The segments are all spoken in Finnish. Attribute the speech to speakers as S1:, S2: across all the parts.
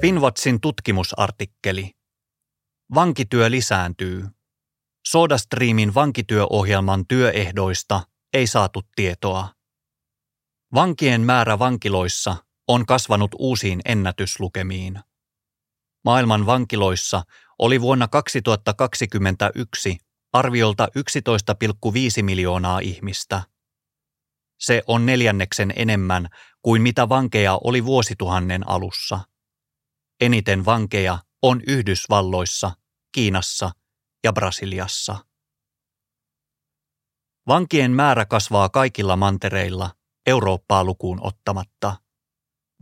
S1: Finwatchin tutkimusartikkeli. Vankityö lisääntyy. SodaStreamin vankityöohjelman työehdoista ei saatu tietoa. Vankien määrä vankiloissa on kasvanut uusiin ennätyslukemiin. Maailman vankiloissa oli vuonna 2021 arviolta 11,5 miljoonaa ihmistä. Se on neljänneksen enemmän kuin mitä vankeja oli vuosituhannen alussa. Eniten vankeja on Yhdysvalloissa, Kiinassa ja Brasiliassa. Vankien määrä kasvaa kaikilla mantereilla, Eurooppaa lukuun ottamatta.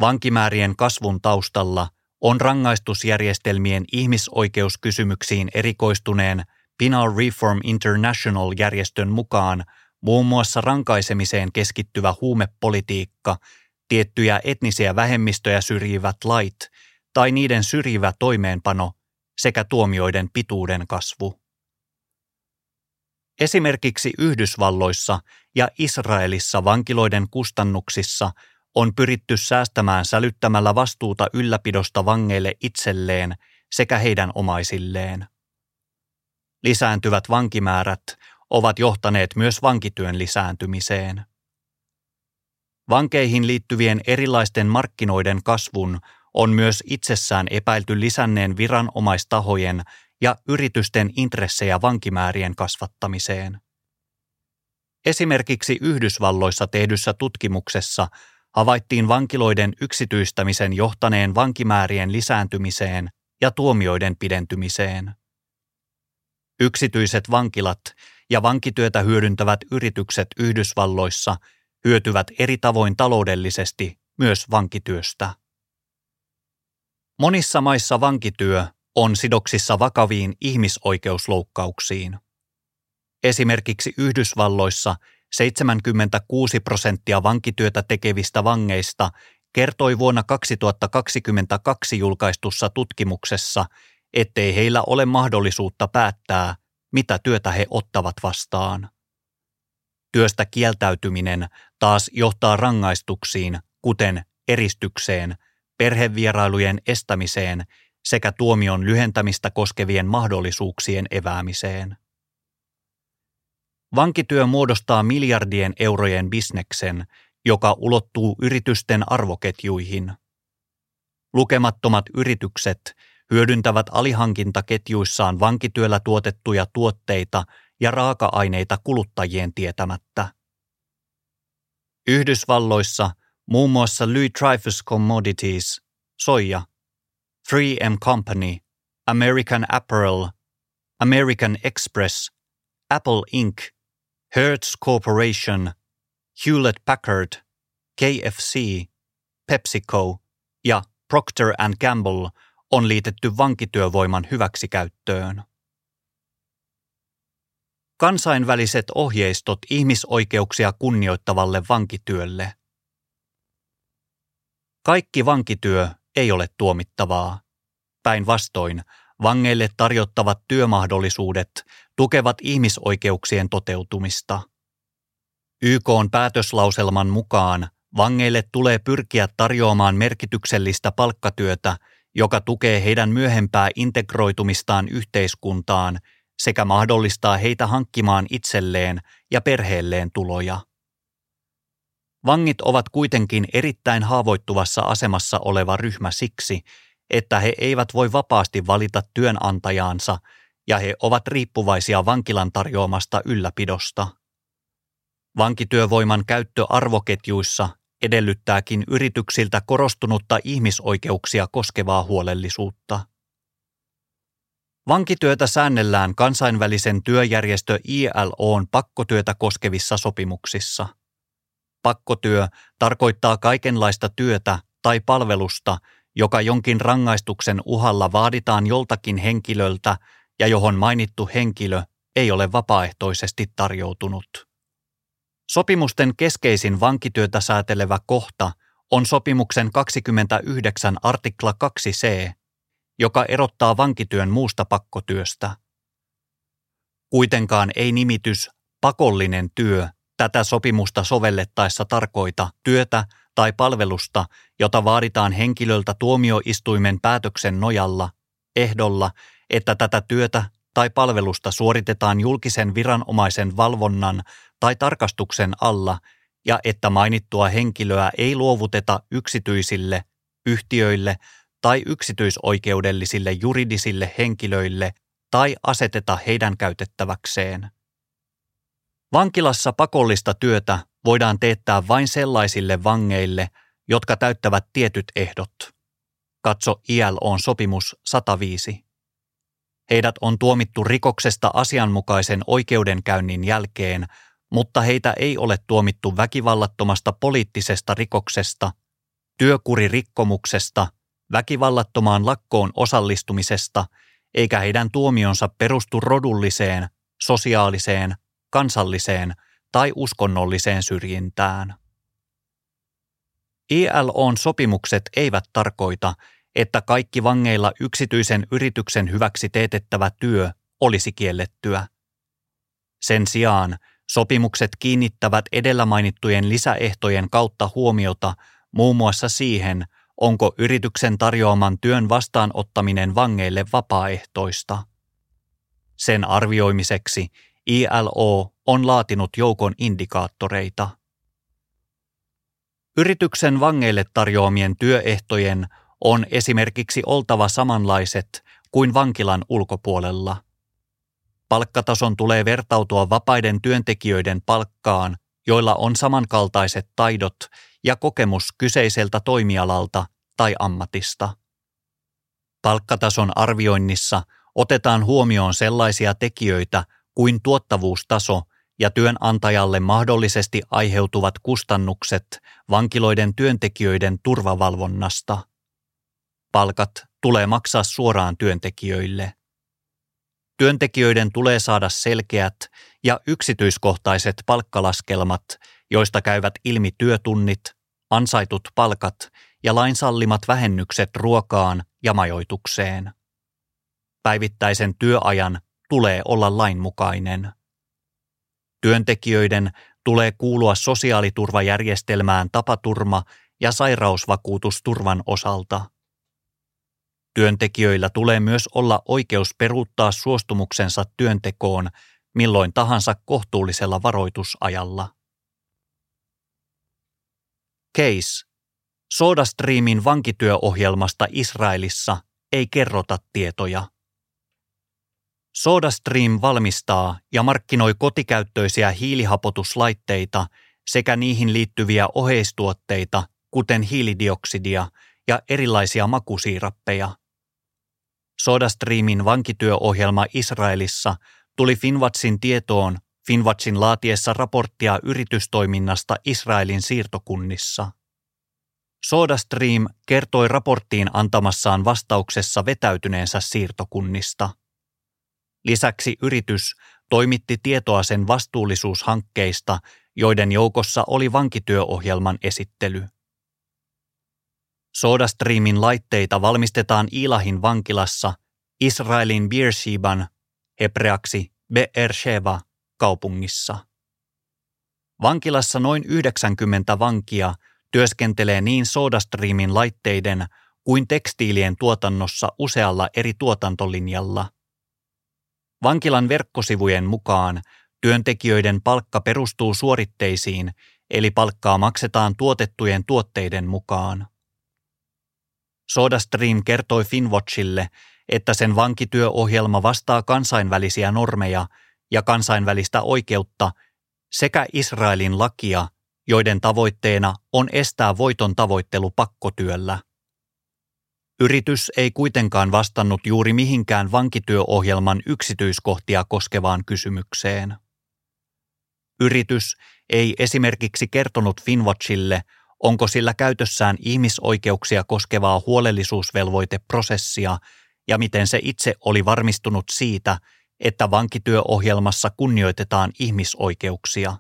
S1: Vankimäärien kasvun taustalla on rangaistusjärjestelmien ihmisoikeuskysymyksiin erikoistuneen Penal Reform International-järjestön mukaan muun muassa rankaisemiseen keskittyvä huumepolitiikka, tiettyjä etnisiä vähemmistöjä syrjivät lait tai niiden syrjivä toimeenpano sekä tuomioiden pituuden kasvu. Esimerkiksi Yhdysvalloissa ja Israelissa vankiloiden kustannuksissa on pyritty säästämään sälyttämällä vastuuta ylläpidosta vangeille itselleen sekä heidän omaisilleen. Lisääntyvät vankimäärät ovat johtaneet myös vankityön lisääntymiseen. Vankeihin liittyvien erilaisten markkinoiden kasvun on myös itsessään epäilty lisänneen viranomaistahojen ja yritysten intressejä vankimäärien kasvattamiseen. Esimerkiksi Yhdysvalloissa tehdyssä tutkimuksessa havaittiin vankiloiden yksityistämisen johtaneen vankimäärien lisääntymiseen ja tuomioiden pidentymiseen. Yksityiset vankilat ja vankityötä hyödyntävät yritykset Yhdysvalloissa hyötyvät eri tavoin taloudellisesti myös vankityöstä. Monissa maissa vankityö on sidoksissa vakaviin ihmisoikeusloukkauksiin. Esimerkiksi Yhdysvalloissa 76 prosenttia vankityötä tekevistä vangeista kertoi vuonna 2022 julkaistussa tutkimuksessa, ettei heillä ole mahdollisuutta päättää, mitä työtä he ottavat vastaan. Työstä kieltäytyminen taas johtaa rangaistuksiin, kuten eristykseen, perhevierailujen estämiseen sekä tuomion lyhentämistä koskevien mahdollisuuksien eväämiseen. Vankityö muodostaa miljardien eurojen bisneksen, joka ulottuu yritysten arvoketjuihin. Lukemattomat yritykset hyödyntävät alihankintaketjuissaan vankityöllä tuotettuja tuotteita ja raaka-aineita kuluttajien tietämättä. Yhdysvalloissa muun muassa Louis Dreyfus Commodities, soija, 3M Company, American Apparel, American Express, Apple Inc., Hertz Corporation, Hewlett Packard, KFC, PepsiCo ja Procter Gamble on liitetty vankityövoiman hyväksikäyttöön. Kansainväliset ohjeistot ihmisoikeuksia kunnioittavalle vankityölle. Kaikki vankityö ei ole tuomittavaa. Päinvastoin, vangeille tarjottavat työmahdollisuudet tukevat ihmisoikeuksien toteutumista. YK on päätöslauselman mukaan vangeille tulee pyrkiä tarjoamaan merkityksellistä palkkatyötä, joka tukee heidän myöhempää integroitumistaan yhteiskuntaan sekä mahdollistaa heitä hankkimaan itselleen ja perheelleen tuloja. Vangit ovat kuitenkin erittäin haavoittuvassa asemassa oleva ryhmä siksi, että he eivät voi vapaasti valita työnantajaansa ja he ovat riippuvaisia vankilan tarjoamasta ylläpidosta. Vankityövoiman käyttö arvoketjuissa edellyttääkin yrityksiltä korostunutta ihmisoikeuksia koskevaa huolellisuutta. Vankityötä säännellään kansainvälisen työjärjestö ILOn pakkotyötä koskevissa sopimuksissa – Pakkotyö tarkoittaa kaikenlaista työtä tai palvelusta, joka jonkin rangaistuksen uhalla vaaditaan joltakin henkilöltä ja johon mainittu henkilö ei ole vapaaehtoisesti tarjoutunut. Sopimusten keskeisin vankityötä säätelevä kohta on sopimuksen 29 artikla 2c, joka erottaa vankityön muusta pakkotyöstä. Kuitenkaan ei nimitys pakollinen työ tätä sopimusta sovellettaessa tarkoita työtä tai palvelusta, jota vaaditaan henkilöltä tuomioistuimen päätöksen nojalla, ehdolla, että tätä työtä tai palvelusta suoritetaan julkisen viranomaisen valvonnan tai tarkastuksen alla ja että mainittua henkilöä ei luovuteta yksityisille, yhtiöille tai yksityisoikeudellisille juridisille henkilöille tai aseteta heidän käytettäväkseen. Vankilassa pakollista työtä voidaan teettää vain sellaisille vangeille, jotka täyttävät tietyt ehdot. Katso ILOn sopimus 105. Heidät on tuomittu rikoksesta asianmukaisen oikeudenkäynnin jälkeen, mutta heitä ei ole tuomittu väkivallattomasta poliittisesta rikoksesta, työkuririkkomuksesta, väkivallattomaan lakkoon osallistumisesta, eikä heidän tuomionsa perustu rodulliseen, sosiaaliseen, kansalliseen tai uskonnolliseen syrjintään. ILOn sopimukset eivät tarkoita, että kaikki vangeilla yksityisen yrityksen hyväksi teetettävä työ olisi kiellettyä. Sen sijaan sopimukset kiinnittävät edellä mainittujen lisäehtojen kautta huomiota muun muassa siihen, onko yrityksen tarjoaman työn vastaanottaminen vangeille vapaaehtoista. Sen arvioimiseksi ILO on laatinut joukon indikaattoreita. Yrityksen vangeille tarjoamien työehtojen on esimerkiksi oltava samanlaiset kuin vankilan ulkopuolella. Palkkatason tulee vertautua vapaiden työntekijöiden palkkaan, joilla on samankaltaiset taidot ja kokemus kyseiseltä toimialalta tai ammatista. Palkkatason arvioinnissa otetaan huomioon sellaisia tekijöitä kuin tuottavuustaso ja työnantajalle mahdollisesti aiheutuvat kustannukset vankiloiden työntekijöiden turvavalvonnasta. Palkat tulee maksaa suoraan työntekijöille. Työntekijöiden tulee saada selkeät ja yksityiskohtaiset palkkalaskelmat, joista käyvät ilmi työtunnit, ansaitut palkat ja lainsallimat vähennykset ruokaan ja majoitukseen. Päivittäisen työajan tulee olla lainmukainen. Työntekijöiden tulee kuulua sosiaaliturvajärjestelmään tapaturma- ja sairausvakuutusturvan osalta. Työntekijöillä tulee myös olla oikeus peruuttaa suostumuksensa työntekoon milloin tahansa kohtuullisella varoitusajalla. Case. SodaStreamin vankityöohjelmasta Israelissa ei kerrota tietoja. SodaStream valmistaa ja markkinoi kotikäyttöisiä hiilihapotuslaitteita sekä niihin liittyviä oheistuotteita, kuten hiilidioksidia ja erilaisia makusiirappeja. SodaStreamin vankityöohjelma Israelissa tuli Finwatchin tietoon Finwatchin laatiessa raporttia yritystoiminnasta Israelin siirtokunnissa. SodaStream kertoi raporttiin antamassaan vastauksessa vetäytyneensä siirtokunnista – Lisäksi yritys toimitti tietoa sen vastuullisuushankkeista, joiden joukossa oli vankityöohjelman esittely. SodaStreamin laitteita valmistetaan Ilahin vankilassa Israelin Beersheban, hebreaksi Beersheba, kaupungissa. Vankilassa noin 90 vankia työskentelee niin SodaStreamin laitteiden kuin tekstiilien tuotannossa usealla eri tuotantolinjalla – Vankilan verkkosivujen mukaan työntekijöiden palkka perustuu suoritteisiin, eli palkkaa maksetaan tuotettujen tuotteiden mukaan. SodaStream kertoi Finwatchille, että sen vankityöohjelma vastaa kansainvälisiä normeja ja kansainvälistä oikeutta sekä Israelin lakia, joiden tavoitteena on estää voiton tavoittelu pakkotyöllä. Yritys ei kuitenkaan vastannut juuri mihinkään vankityöohjelman yksityiskohtia koskevaan kysymykseen. Yritys ei esimerkiksi kertonut Finwatchille, onko sillä käytössään ihmisoikeuksia koskevaa huolellisuusvelvoiteprosessia ja miten se itse oli varmistunut siitä, että vankityöohjelmassa kunnioitetaan ihmisoikeuksia.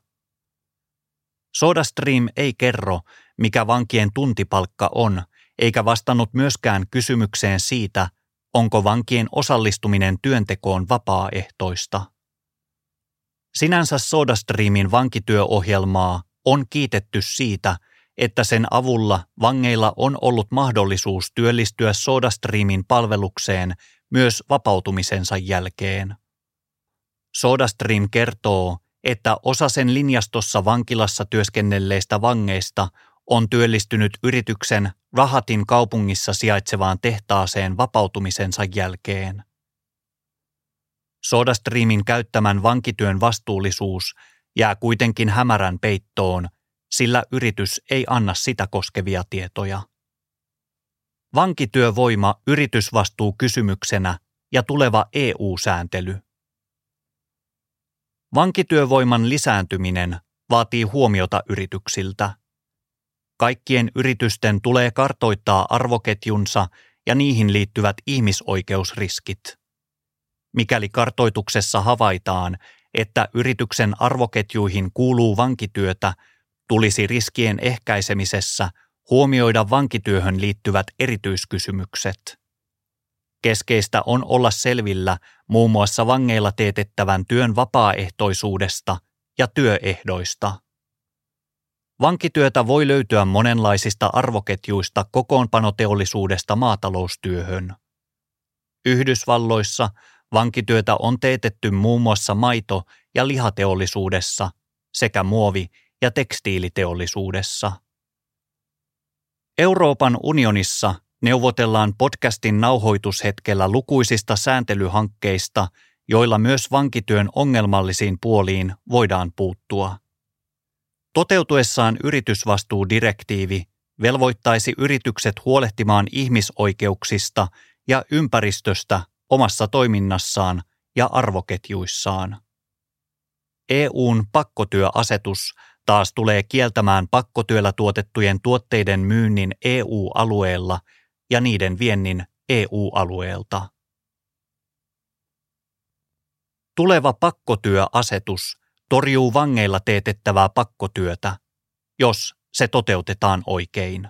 S1: SodaStream ei kerro, mikä vankien tuntipalkka on – eikä vastannut myöskään kysymykseen siitä, onko vankien osallistuminen työntekoon vapaaehtoista. Sinänsä SodaStreamin vankityöohjelmaa on kiitetty siitä, että sen avulla vangeilla on ollut mahdollisuus työllistyä SodaStreamin palvelukseen myös vapautumisensa jälkeen. SodaStream kertoo, että osa sen linjastossa vankilassa työskennelleistä vangeista on työllistynyt yrityksen Rahatin kaupungissa sijaitsevaan tehtaaseen vapautumisensa jälkeen. SodaStreamin käyttämän vankityön vastuullisuus jää kuitenkin hämärän peittoon, sillä yritys ei anna sitä koskevia tietoja. Vankityövoima yritysvastuu kysymyksenä ja tuleva EU-sääntely. Vankityövoiman lisääntyminen vaatii huomiota yrityksiltä. Kaikkien yritysten tulee kartoittaa arvoketjunsa ja niihin liittyvät ihmisoikeusriskit. Mikäli kartoituksessa havaitaan, että yrityksen arvoketjuihin kuuluu vankityötä, tulisi riskien ehkäisemisessä huomioida vankityöhön liittyvät erityiskysymykset. Keskeistä on olla selvillä muun muassa vangeilla teetettävän työn vapaaehtoisuudesta ja työehdoista. Vankityötä voi löytyä monenlaisista arvoketjuista kokoonpanoteollisuudesta maataloustyöhön. Yhdysvalloissa vankityötä on teetetty muun muassa maito- ja lihateollisuudessa sekä muovi- ja tekstiiliteollisuudessa. Euroopan unionissa neuvotellaan podcastin nauhoitushetkellä lukuisista sääntelyhankkeista, joilla myös vankityön ongelmallisiin puoliin voidaan puuttua. Toteutuessaan yritysvastuudirektiivi velvoittaisi yritykset huolehtimaan ihmisoikeuksista ja ympäristöstä omassa toiminnassaan ja arvoketjuissaan. EUn pakkotyöasetus taas tulee kieltämään pakkotyöllä tuotettujen tuotteiden myynnin EU-alueella ja niiden viennin EU-alueelta. Tuleva pakkotyöasetus torjuu vangeilla teetettävää pakkotyötä, jos se toteutetaan oikein.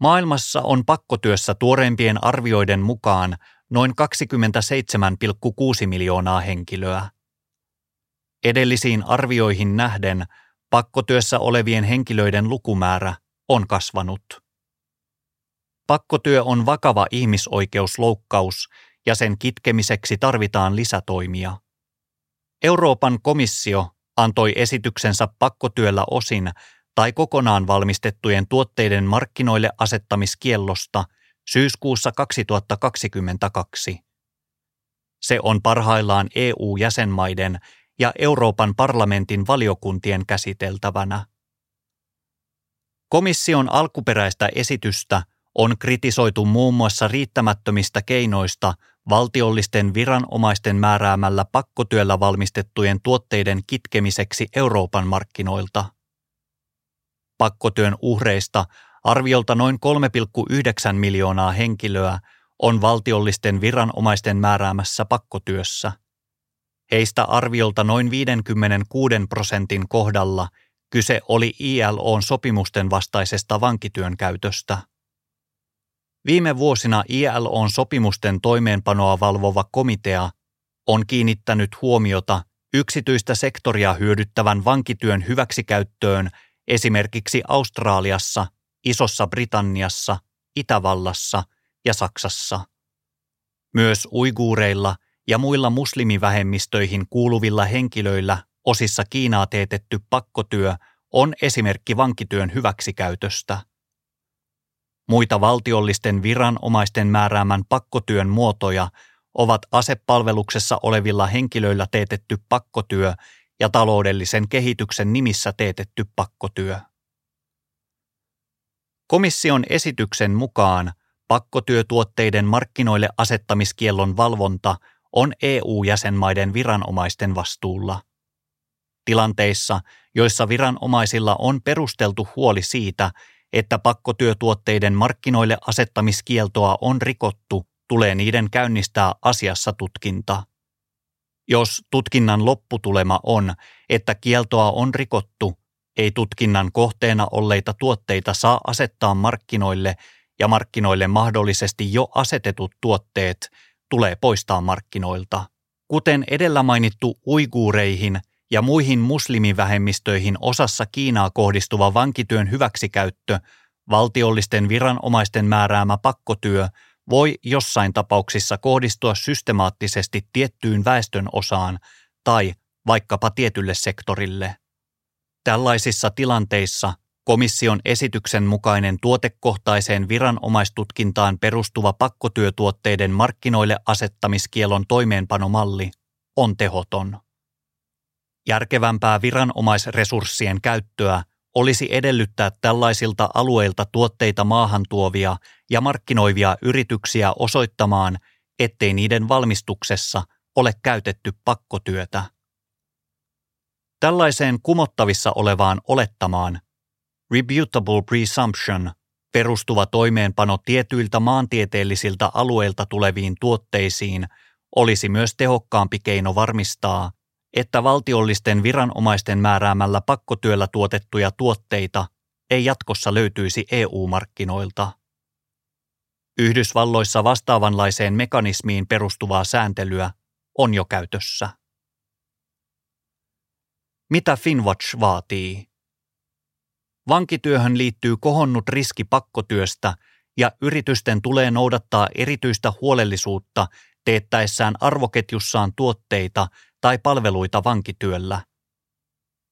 S1: Maailmassa on pakkotyössä tuoreimpien arvioiden mukaan noin 27,6 miljoonaa henkilöä. Edellisiin arvioihin nähden pakkotyössä olevien henkilöiden lukumäärä on kasvanut. Pakkotyö on vakava ihmisoikeusloukkaus ja sen kitkemiseksi tarvitaan lisätoimia. Euroopan komissio antoi esityksensä pakkotyöllä osin tai kokonaan valmistettujen tuotteiden markkinoille asettamiskiellosta syyskuussa 2022. Se on parhaillaan EU-jäsenmaiden ja Euroopan parlamentin valiokuntien käsiteltävänä. Komission alkuperäistä esitystä on kritisoitu muun muassa riittämättömistä keinoista valtiollisten viranomaisten määräämällä pakkotyöllä valmistettujen tuotteiden kitkemiseksi Euroopan markkinoilta. Pakkotyön uhreista arviolta noin 3,9 miljoonaa henkilöä on valtiollisten viranomaisten määräämässä pakkotyössä. Heistä arviolta noin 56 prosentin kohdalla kyse oli ILOn sopimusten vastaisesta vankityön käytöstä. Viime vuosina ILOn sopimusten toimeenpanoa valvova komitea on kiinnittänyt huomiota yksityistä sektoria hyödyttävän vankityön hyväksikäyttöön esimerkiksi Australiassa, Isossa Britanniassa, Itävallassa ja Saksassa. Myös uiguureilla ja muilla muslimivähemmistöihin kuuluvilla henkilöillä osissa Kiinaa teetetty pakkotyö on esimerkki vankityön hyväksikäytöstä. Muita valtiollisten viranomaisten määräämän pakkotyön muotoja ovat asepalveluksessa olevilla henkilöillä teetetty pakkotyö ja taloudellisen kehityksen nimissä teetetty pakkotyö. Komission esityksen mukaan pakkotyötuotteiden markkinoille asettamiskiellon valvonta on EU-jäsenmaiden viranomaisten vastuulla. Tilanteissa, joissa viranomaisilla on perusteltu huoli siitä, että pakkotyötuotteiden markkinoille asettamiskieltoa on rikottu, tulee niiden käynnistää asiassa tutkinta. Jos tutkinnan lopputulema on, että kieltoa on rikottu, ei tutkinnan kohteena olleita tuotteita saa asettaa markkinoille ja markkinoille mahdollisesti jo asetetut tuotteet tulee poistaa markkinoilta, Kuten edellä mainittu uiguureihin ja muihin muslimivähemmistöihin osassa Kiinaa kohdistuva vankityön hyväksikäyttö, valtiollisten viranomaisten määräämä pakkotyö voi jossain tapauksissa kohdistua systemaattisesti tiettyyn väestön osaan tai vaikkapa tietylle sektorille. Tällaisissa tilanteissa komission esityksen mukainen tuotekohtaiseen viranomaistutkintaan perustuva pakkotyötuotteiden markkinoille asettamiskielon toimeenpanomalli on tehoton. Järkevämpää viranomaisresurssien käyttöä olisi edellyttää tällaisilta alueilta tuotteita maahantuovia ja markkinoivia yrityksiä osoittamaan, ettei niiden valmistuksessa ole käytetty pakkotyötä. Tällaiseen kumottavissa olevaan olettamaan rebutable presumption perustuva toimeenpano tietyiltä maantieteellisiltä alueilta tuleviin tuotteisiin olisi myös tehokkaampi keino varmistaa, että valtiollisten viranomaisten määräämällä pakkotyöllä tuotettuja tuotteita ei jatkossa löytyisi EU-markkinoilta. Yhdysvalloissa vastaavanlaiseen mekanismiin perustuvaa sääntelyä on jo käytössä. Mitä Finwatch vaatii? Vankityöhön liittyy kohonnut riski pakkotyöstä ja yritysten tulee noudattaa erityistä huolellisuutta teettäessään arvoketjussaan tuotteita tai palveluita vankityöllä.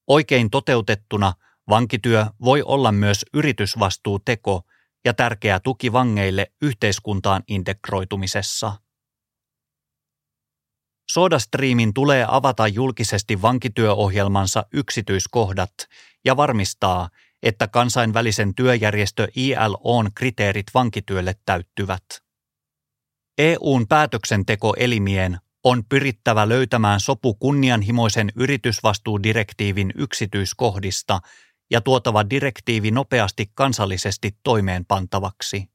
S1: Oikein toteutettuna vankityö voi olla myös yritysvastuuteko ja tärkeä tuki vangeille yhteiskuntaan integroitumisessa. SodaStreamin tulee avata julkisesti vankityöohjelmansa yksityiskohdat ja varmistaa, että kansainvälisen työjärjestö ILOn kriteerit vankityölle täyttyvät. EUn päätöksentekoelimien on pyrittävä löytämään sopu kunnianhimoisen yritysvastuudirektiivin yksityiskohdista ja tuotava direktiivi nopeasti kansallisesti toimeenpantavaksi.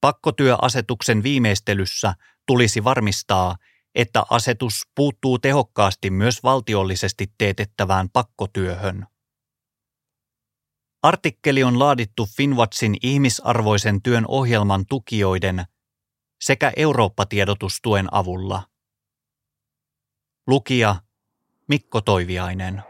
S1: Pakkotyöasetuksen viimeistelyssä tulisi varmistaa, että asetus puuttuu tehokkaasti myös valtiollisesti teetettävään pakkotyöhön. Artikkeli on laadittu Finwatchin ihmisarvoisen työn ohjelman tukijoiden sekä Eurooppa-tiedotustuen avulla. Lukija Mikko Toiviainen